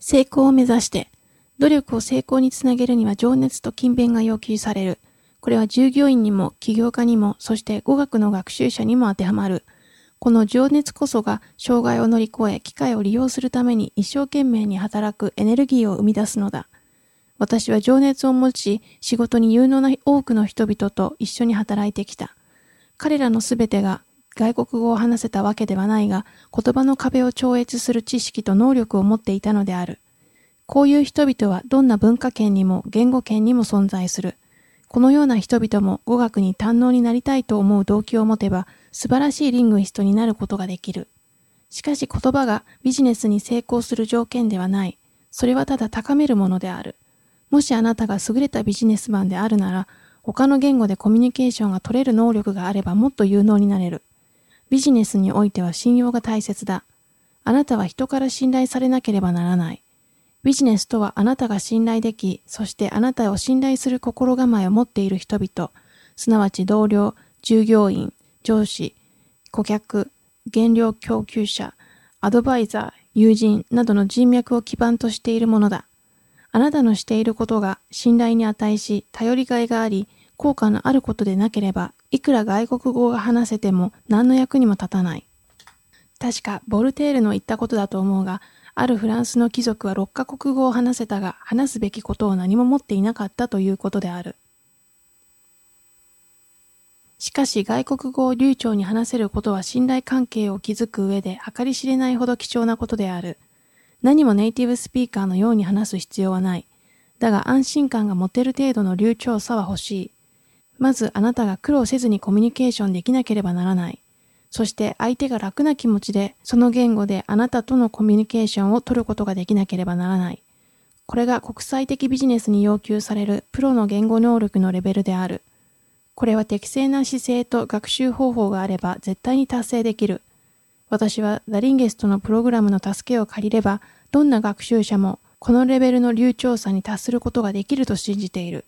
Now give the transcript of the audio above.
成功を目指して、努力を成功につなげるには情熱と勤勉が要求される。これは従業員にも起業家にも、そして語学の学習者にも当てはまる。この情熱こそが障害を乗り越え、機会を利用するために一生懸命に働くエネルギーを生み出すのだ。私は情熱を持ち、仕事に有能な多くの人々と一緒に働いてきた。彼らのすべてが外国語を話せたわけではないが、言葉の壁を超越する知識と能力を持っていたのである。こういう人々はどんな文化圏にも言語圏にも存在する。このような人々も語学に堪能になりたいと思う動機を持てば、素晴らしいリングイストになることができる。しかし言葉がビジネスに成功する条件ではない。それはただ高めるものである。もしあなたが優れたビジネスマンであるなら、他の言語でコミュニケーションが取れる能力があればもっと有能になれる。ビジネスにおいては信用が大切だ。あなたは人から信頼されなければならない。ビジネスとはあなたが信頼でき、そしてあなたを信頼する心構えを持っている人々、すなわち同僚、従業員、上司、顧客、原料供給者、アドバイザー、友人などの人脈を基盤としているものだ。あなたのしていることが信頼に値し、頼りがいがあり、効果のあることでなければ、いくら外国語が話せても何の役にも立たない。確か、ボルテールの言ったことだと思うが、あるフランスの貴族は6カ国語を話せたが、話すべきことを何も持っていなかったということである。しかし外国語を流暢に話せることは信頼関係を築く上で計り知れないほど貴重なことである。何もネイティブスピーカーのように話す必要はない。だが安心感が持てる程度の流暢さは欲しい。まずあなたが苦労せずにコミュニケーションできなければならない。そして相手が楽な気持ちでその言語であなたとのコミュニケーションを取ることができなければならない。これが国際的ビジネスに要求されるプロの言語能力のレベルである。これは適正な姿勢と学習方法があれば絶対に達成できる。私はダリンゲストのプログラムの助けを借りれば、どんな学習者もこのレベルの流暢さに達することができると信じている。